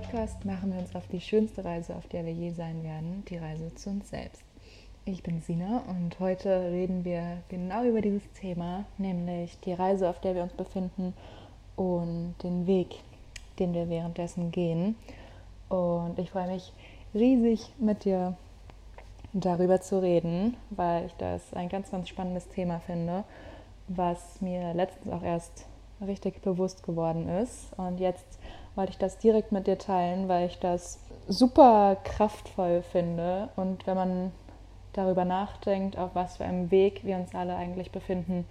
Podcast machen wir uns auf die schönste Reise, auf der wir je sein werden, die Reise zu uns selbst. Ich bin Sina und heute reden wir genau über dieses Thema, nämlich die Reise, auf der wir uns befinden und den Weg, den wir währenddessen gehen. Und ich freue mich riesig mit dir darüber zu reden, weil ich das ein ganz, ganz spannendes Thema finde, was mir letztens auch erst richtig bewusst geworden ist. Und jetzt wollte ich das direkt mit dir teilen, weil ich das super kraftvoll finde. Und wenn man darüber nachdenkt, auf was für einem Weg wir uns alle eigentlich befinden,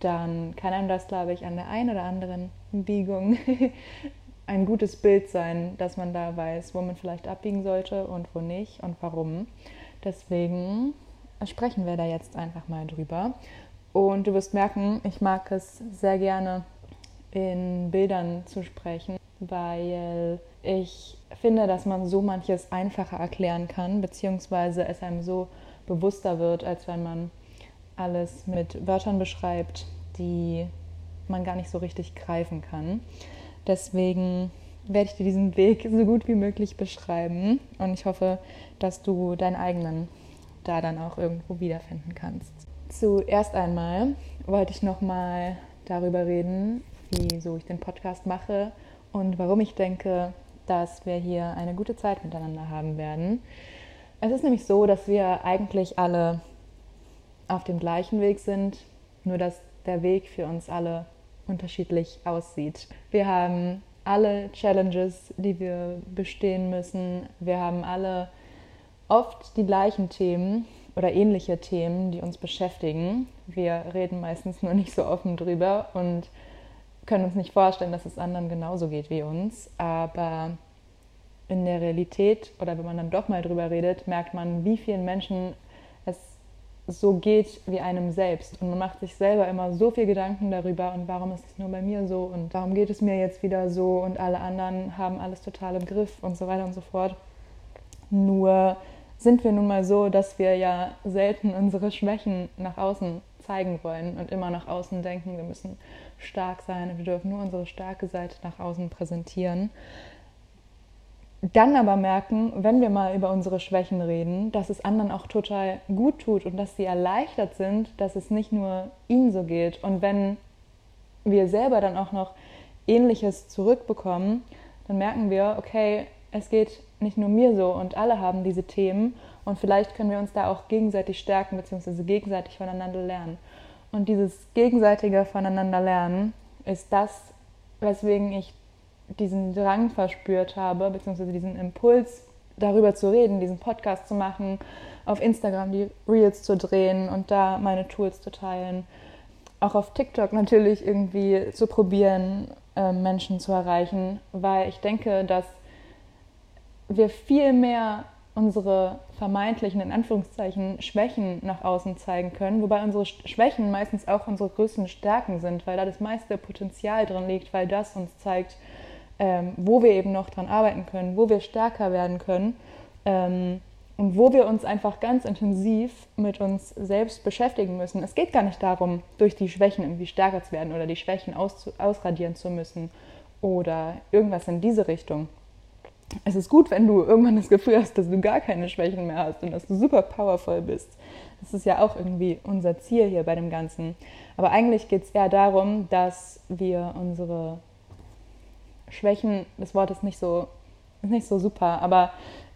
dann kann einem das, glaube ich, an der einen oder anderen Biegung ein gutes Bild sein, dass man da weiß, wo man vielleicht abbiegen sollte und wo nicht und warum. Deswegen sprechen wir da jetzt einfach mal drüber. Und du wirst merken, ich mag es sehr gerne in Bildern zu sprechen, weil ich finde, dass man so manches einfacher erklären kann, beziehungsweise es einem so bewusster wird, als wenn man alles mit Wörtern beschreibt, die man gar nicht so richtig greifen kann. Deswegen werde ich dir diesen Weg so gut wie möglich beschreiben und ich hoffe, dass du deinen eigenen da dann auch irgendwo wiederfinden kannst. Zuerst einmal wollte ich noch mal darüber reden, wieso ich den Podcast mache und warum ich denke, dass wir hier eine gute Zeit miteinander haben werden. Es ist nämlich so, dass wir eigentlich alle auf dem gleichen Weg sind, nur dass der Weg für uns alle unterschiedlich aussieht. Wir haben alle Challenges, die wir bestehen müssen. Wir haben alle oft die gleichen Themen oder ähnliche Themen, die uns beschäftigen. Wir reden meistens nur nicht so offen drüber und können uns nicht vorstellen, dass es anderen genauso geht wie uns. Aber in der Realität oder wenn man dann doch mal drüber redet, merkt man, wie vielen Menschen es so geht wie einem selbst. Und man macht sich selber immer so viel Gedanken darüber und warum ist es nur bei mir so und warum geht es mir jetzt wieder so und alle anderen haben alles total im Griff und so weiter und so fort. Nur sind wir nun mal so, dass wir ja selten unsere Schwächen nach außen zeigen wollen und immer nach außen denken, wir müssen stark sein und wir dürfen nur unsere starke Seite nach außen präsentieren. Dann aber merken, wenn wir mal über unsere Schwächen reden, dass es anderen auch total gut tut und dass sie erleichtert sind, dass es nicht nur ihnen so geht. Und wenn wir selber dann auch noch Ähnliches zurückbekommen, dann merken wir, okay, es geht nicht nur mir so und alle haben diese Themen und vielleicht können wir uns da auch gegenseitig stärken bzw. gegenseitig voneinander lernen. Und dieses gegenseitige voneinander lernen ist das, weswegen ich diesen Drang verspürt habe, beziehungsweise diesen Impuls, darüber zu reden, diesen Podcast zu machen, auf Instagram die Reels zu drehen und da meine Tools zu teilen. Auch auf TikTok natürlich irgendwie zu probieren, äh, Menschen zu erreichen, weil ich denke, dass wir viel mehr unsere vermeintlichen, in Anführungszeichen, Schwächen nach außen zeigen können, wobei unsere Schwächen meistens auch unsere größten Stärken sind, weil da das meiste Potenzial drin liegt, weil das uns zeigt, ähm, wo wir eben noch dran arbeiten können, wo wir stärker werden können ähm, und wo wir uns einfach ganz intensiv mit uns selbst beschäftigen müssen. Es geht gar nicht darum, durch die Schwächen irgendwie stärker zu werden oder die Schwächen aus, ausradieren zu müssen oder irgendwas in diese Richtung es ist gut, wenn du irgendwann das Gefühl hast, dass du gar keine Schwächen mehr hast und dass du super powerful bist. Das ist ja auch irgendwie unser Ziel hier bei dem Ganzen. Aber eigentlich geht es eher darum, dass wir unsere Schwächen, das Wort ist nicht so, ist nicht so super, aber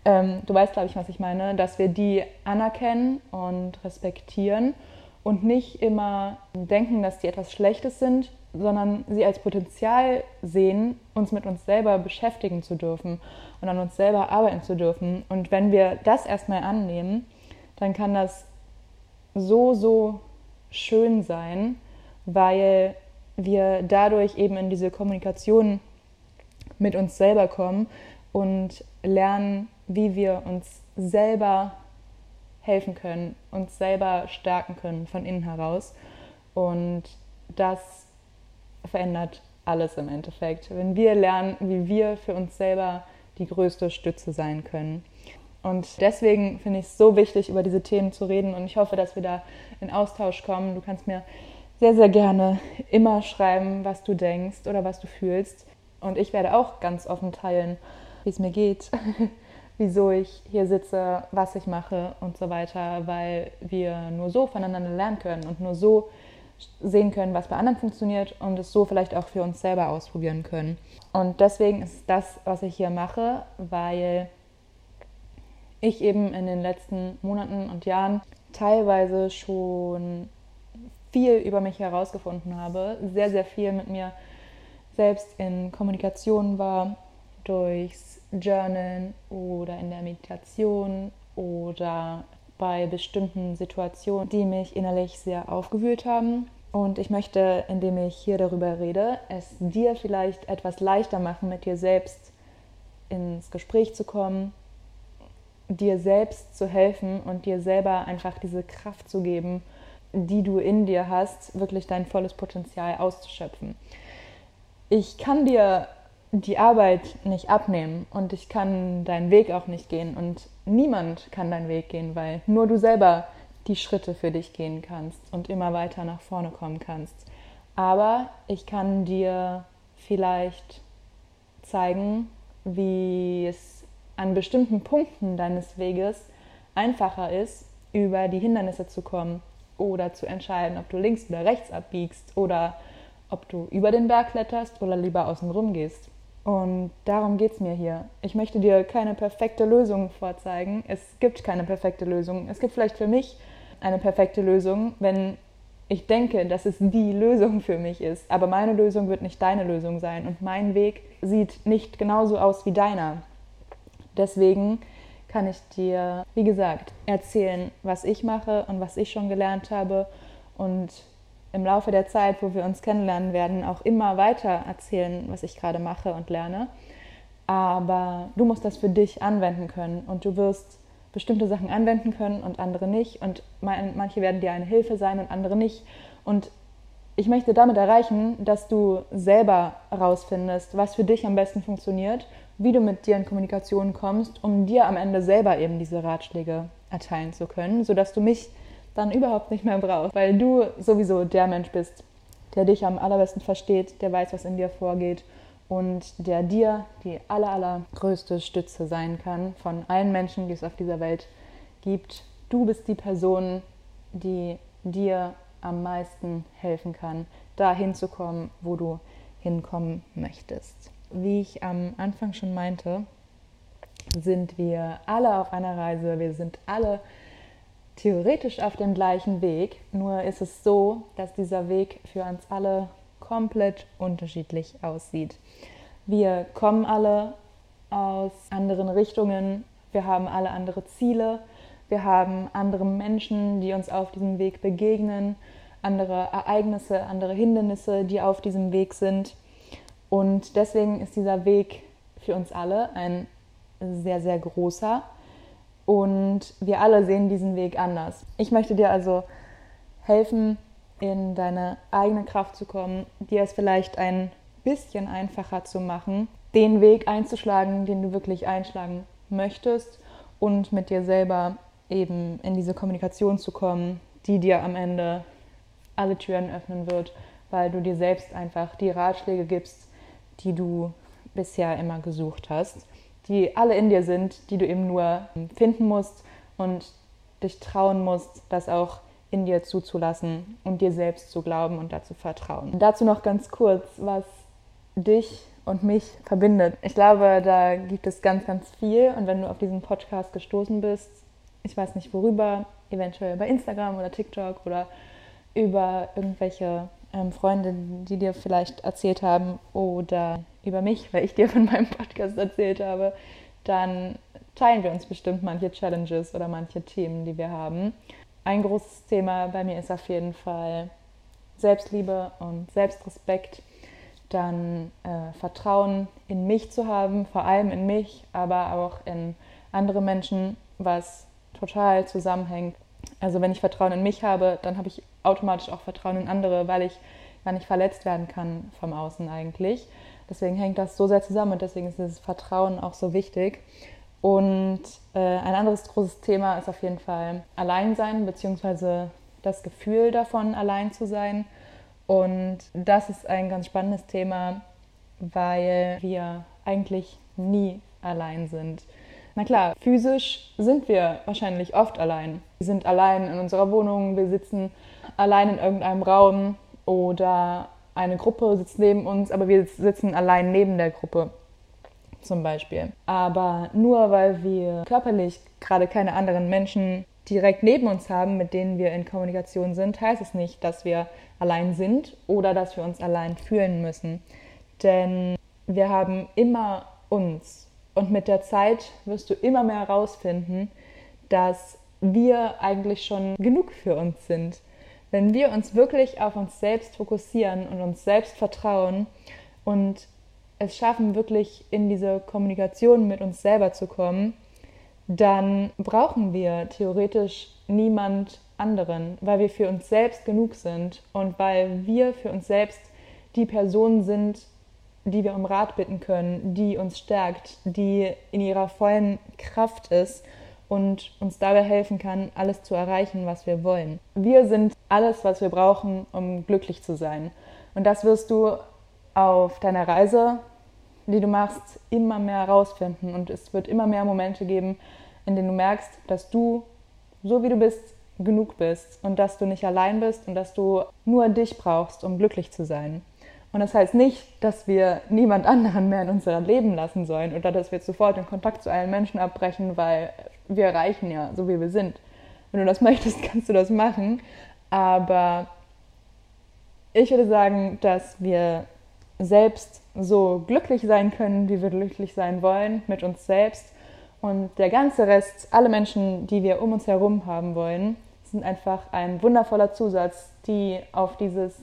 ähm, du weißt, glaube ich, was ich meine, dass wir die anerkennen und respektieren und nicht immer denken, dass die etwas Schlechtes sind, sondern sie als Potenzial sehen, uns mit uns selber beschäftigen zu dürfen und an uns selber arbeiten zu dürfen. Und wenn wir das erstmal annehmen, dann kann das so, so schön sein, weil wir dadurch eben in diese Kommunikation mit uns selber kommen und lernen, wie wir uns selber helfen können, uns selber stärken können von innen heraus. Und das verändert alles im Endeffekt. Wenn wir lernen, wie wir für uns selber die größte Stütze sein können. Und deswegen finde ich es so wichtig, über diese Themen zu reden. Und ich hoffe, dass wir da in Austausch kommen. Du kannst mir sehr, sehr gerne immer schreiben, was du denkst oder was du fühlst. Und ich werde auch ganz offen teilen, wie es mir geht, wieso ich hier sitze, was ich mache und so weiter, weil wir nur so voneinander lernen können und nur so sehen können, was bei anderen funktioniert und es so vielleicht auch für uns selber ausprobieren können. Und deswegen ist das, was ich hier mache, weil ich eben in den letzten Monaten und Jahren teilweise schon viel über mich herausgefunden habe, sehr, sehr viel mit mir selbst in Kommunikation war, durchs Journalen oder in der Meditation oder bei bestimmten Situationen, die mich innerlich sehr aufgewühlt haben. Und ich möchte, indem ich hier darüber rede, es dir vielleicht etwas leichter machen, mit dir selbst ins Gespräch zu kommen, dir selbst zu helfen und dir selber einfach diese Kraft zu geben, die du in dir hast, wirklich dein volles Potenzial auszuschöpfen. Ich kann dir die Arbeit nicht abnehmen und ich kann deinen Weg auch nicht gehen und niemand kann deinen Weg gehen, weil nur du selber die Schritte für dich gehen kannst und immer weiter nach vorne kommen kannst. Aber ich kann dir vielleicht zeigen, wie es an bestimmten Punkten deines Weges einfacher ist, über die Hindernisse zu kommen oder zu entscheiden, ob du links oder rechts abbiegst oder ob du über den Berg kletterst oder lieber außen rum gehst. Und darum geht es mir hier. Ich möchte dir keine perfekte Lösung vorzeigen. Es gibt keine perfekte Lösung. Es gibt vielleicht für mich eine perfekte Lösung, wenn ich denke, dass es die Lösung für mich ist. Aber meine Lösung wird nicht deine Lösung sein. Und mein Weg sieht nicht genauso aus wie deiner. Deswegen kann ich dir, wie gesagt, erzählen, was ich mache und was ich schon gelernt habe und im Laufe der Zeit, wo wir uns kennenlernen werden, auch immer weiter erzählen, was ich gerade mache und lerne. Aber du musst das für dich anwenden können und du wirst bestimmte Sachen anwenden können und andere nicht. Und manche werden dir eine Hilfe sein und andere nicht. Und ich möchte damit erreichen, dass du selber herausfindest, was für dich am besten funktioniert, wie du mit dir in Kommunikation kommst, um dir am Ende selber eben diese Ratschläge erteilen zu können, sodass du mich dann überhaupt nicht mehr brauchst, weil du sowieso der Mensch bist, der dich am allerbesten versteht, der weiß, was in dir vorgeht und der dir die aller, allergrößte Stütze sein kann von allen Menschen, die es auf dieser Welt gibt. Du bist die Person, die dir am meisten helfen kann, dahin zu kommen, wo du hinkommen möchtest. Wie ich am Anfang schon meinte, sind wir alle auf einer Reise, wir sind alle theoretisch auf dem gleichen Weg, nur ist es so, dass dieser Weg für uns alle komplett unterschiedlich aussieht. Wir kommen alle aus anderen Richtungen, wir haben alle andere Ziele, wir haben andere Menschen, die uns auf diesem Weg begegnen, andere Ereignisse, andere Hindernisse, die auf diesem Weg sind. Und deswegen ist dieser Weg für uns alle ein sehr, sehr großer und wir alle sehen diesen Weg anders. Ich möchte dir also helfen, in deine eigene Kraft zu kommen, dir es vielleicht ein bisschen einfacher zu machen, den Weg einzuschlagen, den du wirklich einschlagen möchtest und mit dir selber eben in diese Kommunikation zu kommen, die dir am Ende alle Türen öffnen wird, weil du dir selbst einfach die Ratschläge gibst, die du bisher immer gesucht hast die alle in dir sind, die du eben nur finden musst und dich trauen musst, das auch in dir zuzulassen und dir selbst zu glauben und dazu vertrauen. Dazu noch ganz kurz, was dich und mich verbindet. Ich glaube, da gibt es ganz, ganz viel. Und wenn du auf diesen Podcast gestoßen bist, ich weiß nicht worüber, eventuell über Instagram oder TikTok oder über irgendwelche ähm, Freunde, die dir vielleicht erzählt haben oder über mich, weil ich dir von meinem Podcast erzählt habe, dann teilen wir uns bestimmt manche Challenges oder manche Themen, die wir haben. Ein großes Thema bei mir ist auf jeden Fall Selbstliebe und Selbstrespekt, dann äh, Vertrauen in mich zu haben, vor allem in mich, aber auch in andere Menschen, was total zusammenhängt. Also wenn ich Vertrauen in mich habe, dann habe ich automatisch auch Vertrauen in andere, weil ich gar nicht verletzt werden kann vom Außen eigentlich. Deswegen hängt das so sehr zusammen und deswegen ist dieses Vertrauen auch so wichtig. Und äh, ein anderes großes Thema ist auf jeden Fall Alleinsein, beziehungsweise das Gefühl davon, allein zu sein. Und das ist ein ganz spannendes Thema, weil wir eigentlich nie allein sind. Na klar, physisch sind wir wahrscheinlich oft allein. Wir sind allein in unserer Wohnung, wir sitzen allein in irgendeinem Raum oder eine Gruppe sitzt neben uns, aber wir sitzen allein neben der Gruppe zum Beispiel. Aber nur weil wir körperlich gerade keine anderen Menschen direkt neben uns haben, mit denen wir in Kommunikation sind, heißt es nicht, dass wir allein sind oder dass wir uns allein fühlen müssen. Denn wir haben immer uns. Und mit der Zeit wirst du immer mehr herausfinden, dass wir eigentlich schon genug für uns sind. Wenn wir uns wirklich auf uns selbst fokussieren und uns selbst vertrauen und es schaffen, wirklich in diese Kommunikation mit uns selber zu kommen, dann brauchen wir theoretisch niemand anderen, weil wir für uns selbst genug sind und weil wir für uns selbst die Person sind, die wir um Rat bitten können, die uns stärkt, die in ihrer vollen Kraft ist und uns dabei helfen kann, alles zu erreichen, was wir wollen. Wir sind alles, was wir brauchen, um glücklich zu sein. Und das wirst du auf deiner Reise, die du machst, immer mehr herausfinden. Und es wird immer mehr Momente geben, in denen du merkst, dass du, so wie du bist, genug bist und dass du nicht allein bist und dass du nur dich brauchst, um glücklich zu sein. Und das heißt nicht, dass wir niemand anderen mehr in unser Leben lassen sollen oder dass wir sofort den Kontakt zu allen Menschen abbrechen, weil wir reichen ja, so wie wir sind. Wenn du das möchtest, kannst du das machen. Aber ich würde sagen, dass wir selbst so glücklich sein können, wie wir glücklich sein wollen mit uns selbst. Und der ganze Rest, alle Menschen, die wir um uns herum haben wollen, sind einfach ein wundervoller Zusatz, die auf dieses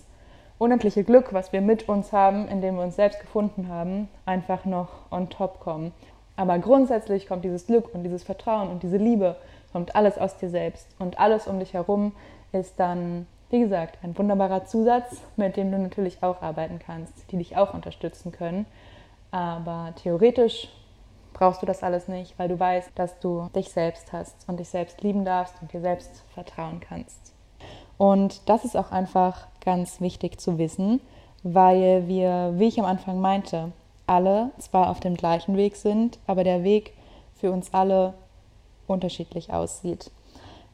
unendliche Glück, was wir mit uns haben, indem wir uns selbst gefunden haben, einfach noch on top kommen. Aber grundsätzlich kommt dieses Glück und dieses Vertrauen und diese Liebe, kommt alles aus dir selbst. Und alles um dich herum ist dann, wie gesagt, ein wunderbarer Zusatz, mit dem du natürlich auch arbeiten kannst, die dich auch unterstützen können. Aber theoretisch brauchst du das alles nicht, weil du weißt, dass du dich selbst hast und dich selbst lieben darfst und dir selbst vertrauen kannst. Und das ist auch einfach ganz wichtig zu wissen, weil wir, wie ich am Anfang meinte, alle zwar auf dem gleichen Weg sind, aber der Weg für uns alle unterschiedlich aussieht.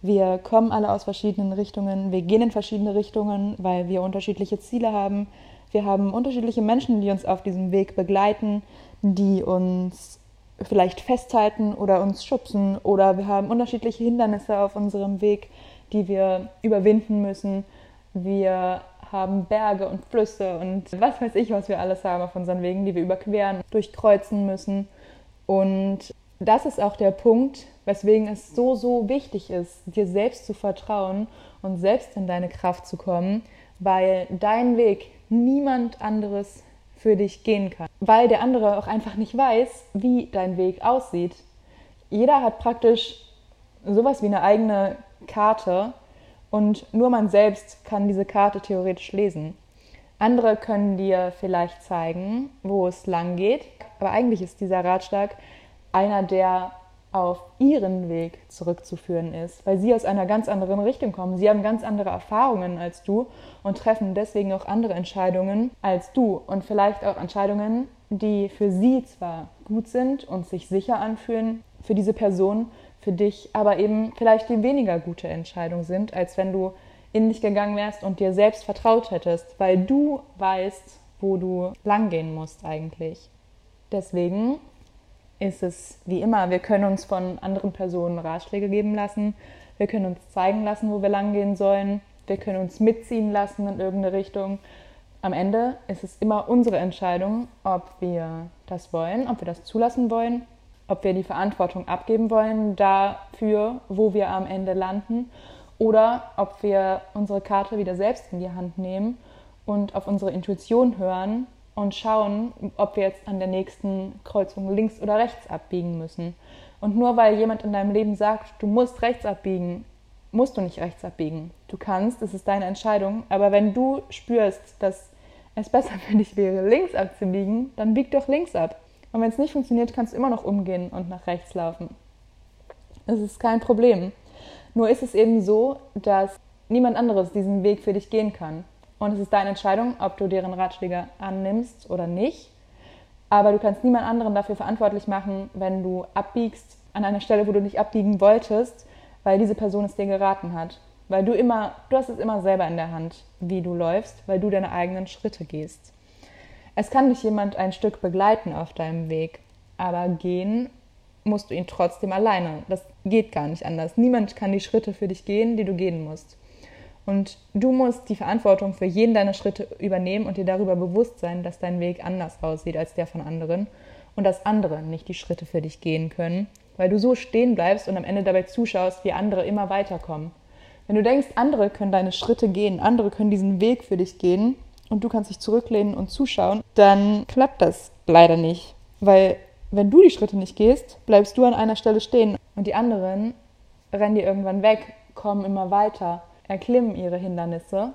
Wir kommen alle aus verschiedenen Richtungen, wir gehen in verschiedene Richtungen, weil wir unterschiedliche Ziele haben. Wir haben unterschiedliche Menschen, die uns auf diesem Weg begleiten, die uns vielleicht festhalten oder uns schubsen oder wir haben unterschiedliche Hindernisse auf unserem Weg, die wir überwinden müssen. Wir haben Berge und Flüsse und was weiß ich, was wir alles haben auf unseren Wegen, die wir überqueren, durchkreuzen müssen. Und das ist auch der Punkt, weswegen es so, so wichtig ist, dir selbst zu vertrauen und selbst in deine Kraft zu kommen, weil dein Weg niemand anderes für dich gehen kann. Weil der andere auch einfach nicht weiß, wie dein Weg aussieht. Jeder hat praktisch sowas wie eine eigene Karte und nur man selbst kann diese Karte theoretisch lesen. Andere können dir vielleicht zeigen, wo es lang geht, aber eigentlich ist dieser Ratschlag einer, der auf ihren Weg zurückzuführen ist, weil sie aus einer ganz anderen Richtung kommen. Sie haben ganz andere Erfahrungen als du und treffen deswegen auch andere Entscheidungen als du und vielleicht auch Entscheidungen, die für sie zwar gut sind und sich sicher anfühlen, für diese Person für dich aber eben vielleicht die weniger gute Entscheidung sind, als wenn du in dich gegangen wärst und dir selbst vertraut hättest, weil du weißt, wo du langgehen musst eigentlich. Deswegen ist es wie immer, wir können uns von anderen Personen Ratschläge geben lassen, wir können uns zeigen lassen, wo wir langgehen sollen, wir können uns mitziehen lassen in irgendeine Richtung. Am Ende ist es immer unsere Entscheidung, ob wir das wollen, ob wir das zulassen wollen ob wir die Verantwortung abgeben wollen dafür, wo wir am Ende landen, oder ob wir unsere Karte wieder selbst in die Hand nehmen und auf unsere Intuition hören und schauen, ob wir jetzt an der nächsten Kreuzung links oder rechts abbiegen müssen. Und nur weil jemand in deinem Leben sagt, du musst rechts abbiegen, musst du nicht rechts abbiegen. Du kannst, es ist deine Entscheidung, aber wenn du spürst, dass es besser für dich wäre, links abzubiegen, dann bieg doch links ab. Und wenn es nicht funktioniert, kannst du immer noch umgehen und nach rechts laufen. Es ist kein Problem. Nur ist es eben so, dass niemand anderes diesen Weg für dich gehen kann. Und es ist deine Entscheidung, ob du deren Ratschläge annimmst oder nicht. Aber du kannst niemand anderen dafür verantwortlich machen, wenn du abbiegst an einer Stelle, wo du nicht abbiegen wolltest, weil diese Person es dir geraten hat. Weil du immer, du hast es immer selber in der Hand, wie du läufst, weil du deine eigenen Schritte gehst. Es kann dich jemand ein Stück begleiten auf deinem Weg, aber gehen musst du ihn trotzdem alleine. Das geht gar nicht anders. Niemand kann die Schritte für dich gehen, die du gehen musst. Und du musst die Verantwortung für jeden deiner Schritte übernehmen und dir darüber bewusst sein, dass dein Weg anders aussieht als der von anderen und dass andere nicht die Schritte für dich gehen können, weil du so stehen bleibst und am Ende dabei zuschaust, wie andere immer weiterkommen. Wenn du denkst, andere können deine Schritte gehen, andere können diesen Weg für dich gehen und du kannst dich zurücklehnen und zuschauen, dann klappt das leider nicht, weil wenn du die Schritte nicht gehst, bleibst du an einer Stelle stehen und die anderen rennen dir irgendwann weg, kommen immer weiter erklimmen ihre Hindernisse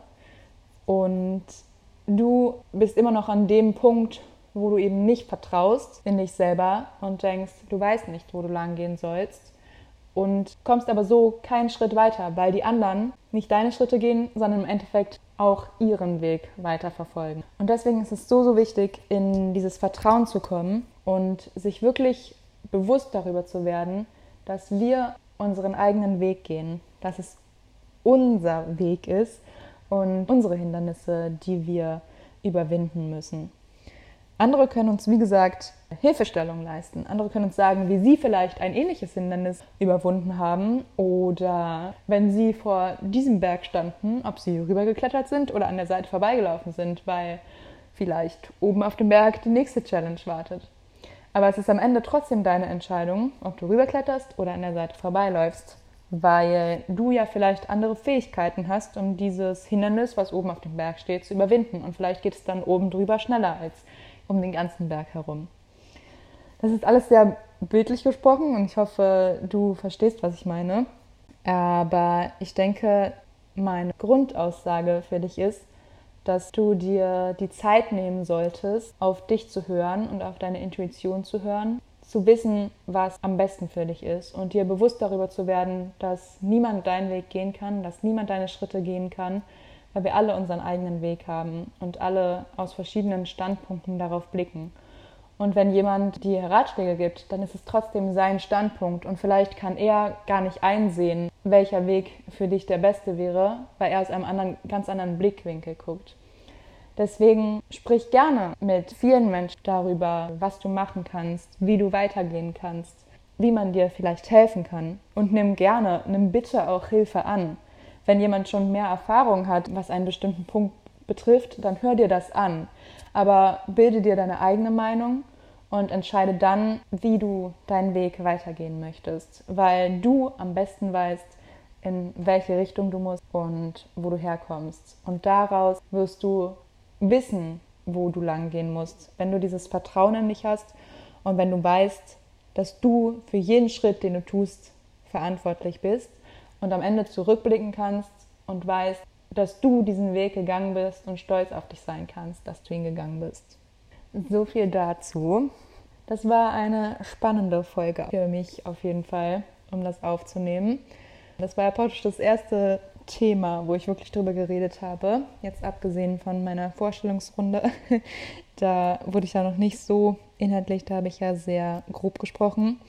und du bist immer noch an dem Punkt, wo du eben nicht vertraust in dich selber und denkst, du weißt nicht, wo du lang gehen sollst und kommst aber so keinen Schritt weiter, weil die anderen nicht deine Schritte gehen, sondern im Endeffekt auch ihren Weg weiter verfolgen. Und deswegen ist es so, so wichtig, in dieses Vertrauen zu kommen und sich wirklich bewusst darüber zu werden, dass wir unseren eigenen Weg gehen, dass es unser Weg ist und unsere Hindernisse, die wir überwinden müssen. Andere können uns, wie gesagt, Hilfestellung leisten. Andere können uns sagen, wie sie vielleicht ein ähnliches Hindernis überwunden haben oder wenn sie vor diesem Berg standen, ob sie rübergeklettert sind oder an der Seite vorbeigelaufen sind, weil vielleicht oben auf dem Berg die nächste Challenge wartet. Aber es ist am Ende trotzdem deine Entscheidung, ob du rüberkletterst oder an der Seite vorbeiläufst weil du ja vielleicht andere Fähigkeiten hast, um dieses Hindernis, was oben auf dem Berg steht, zu überwinden. Und vielleicht geht es dann oben drüber schneller als um den ganzen Berg herum. Das ist alles sehr bildlich gesprochen und ich hoffe, du verstehst, was ich meine. Aber ich denke, meine Grundaussage für dich ist, dass du dir die Zeit nehmen solltest, auf dich zu hören und auf deine Intuition zu hören zu wissen, was am besten für dich ist und dir bewusst darüber zu werden, dass niemand deinen Weg gehen kann, dass niemand deine Schritte gehen kann, weil wir alle unseren eigenen Weg haben und alle aus verschiedenen Standpunkten darauf blicken. Und wenn jemand dir Ratschläge gibt, dann ist es trotzdem sein Standpunkt und vielleicht kann er gar nicht einsehen, welcher Weg für dich der beste wäre, weil er aus einem anderen, ganz anderen Blickwinkel guckt. Deswegen sprich gerne mit vielen Menschen darüber, was du machen kannst, wie du weitergehen kannst, wie man dir vielleicht helfen kann. Und nimm gerne, nimm bitte auch Hilfe an. Wenn jemand schon mehr Erfahrung hat, was einen bestimmten Punkt betrifft, dann hör dir das an. Aber bilde dir deine eigene Meinung und entscheide dann, wie du deinen Weg weitergehen möchtest, weil du am besten weißt, in welche Richtung du musst und wo du herkommst. Und daraus wirst du wissen, wo du lang gehen musst, wenn du dieses Vertrauen in dich hast und wenn du weißt, dass du für jeden Schritt, den du tust, verantwortlich bist und am Ende zurückblicken kannst und weißt, dass du diesen Weg gegangen bist und stolz auf dich sein kannst, dass du ihn gegangen bist. So viel dazu. Das war eine spannende Folge für mich auf jeden Fall, um das aufzunehmen. Das war ja praktisch das erste Thema, wo ich wirklich drüber geredet habe. Jetzt abgesehen von meiner Vorstellungsrunde, da wurde ich ja noch nicht so inhaltlich, da habe ich ja sehr grob gesprochen.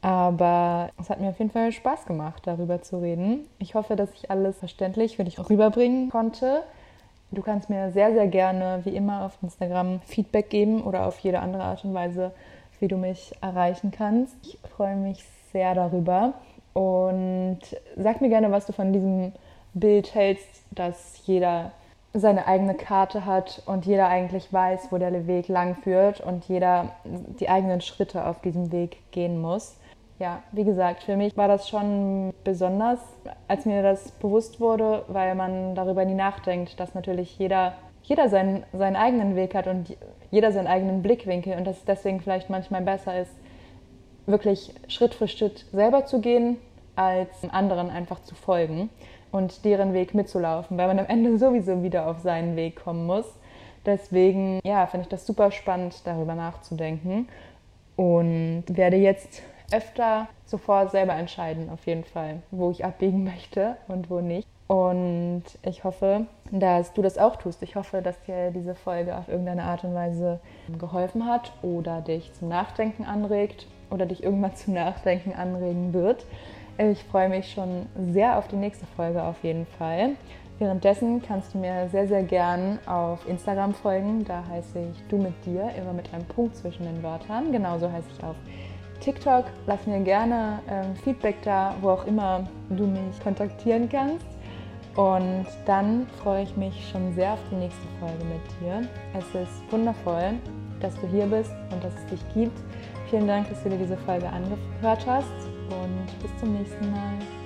Aber es hat mir auf jeden Fall Spaß gemacht, darüber zu reden. Ich hoffe, dass ich alles verständlich für dich rüberbringen konnte. Du kannst mir sehr, sehr gerne, wie immer, auf Instagram Feedback geben oder auf jede andere Art und Weise, wie du mich erreichen kannst. Ich freue mich sehr darüber. Und sag mir gerne, was du von diesem Bild hältst, dass jeder seine eigene Karte hat und jeder eigentlich weiß, wo der Weg lang führt und jeder die eigenen Schritte auf diesem Weg gehen muss. Ja, wie gesagt, für mich war das schon besonders, als mir das bewusst wurde, weil man darüber nie nachdenkt, dass natürlich jeder, jeder seinen, seinen eigenen Weg hat und jeder seinen eigenen Blickwinkel und dass es deswegen vielleicht manchmal besser ist, wirklich Schritt für Schritt selber zu gehen, als anderen einfach zu folgen und deren Weg mitzulaufen, weil man am Ende sowieso wieder auf seinen Weg kommen muss. Deswegen, ja, finde ich das super spannend, darüber nachzudenken und werde jetzt öfter sofort selber entscheiden, auf jeden Fall, wo ich abbiegen möchte und wo nicht. Und ich hoffe, dass du das auch tust. Ich hoffe, dass dir diese Folge auf irgendeine Art und Weise geholfen hat oder dich zum Nachdenken anregt oder dich irgendwann zum Nachdenken anregen wird. Ich freue mich schon sehr auf die nächste Folge auf jeden Fall. Währenddessen kannst du mir sehr, sehr gern auf Instagram folgen. Da heiße ich du mit dir, immer mit einem Punkt zwischen den Wörtern. Genauso heiße ich auf TikTok. Lass mir gerne ähm, Feedback da, wo auch immer du mich kontaktieren kannst. Und dann freue ich mich schon sehr auf die nächste Folge mit dir. Es ist wundervoll, dass du hier bist und dass es dich gibt. Vielen Dank, dass du dir diese Folge angehört hast und bis zum nächsten Mal.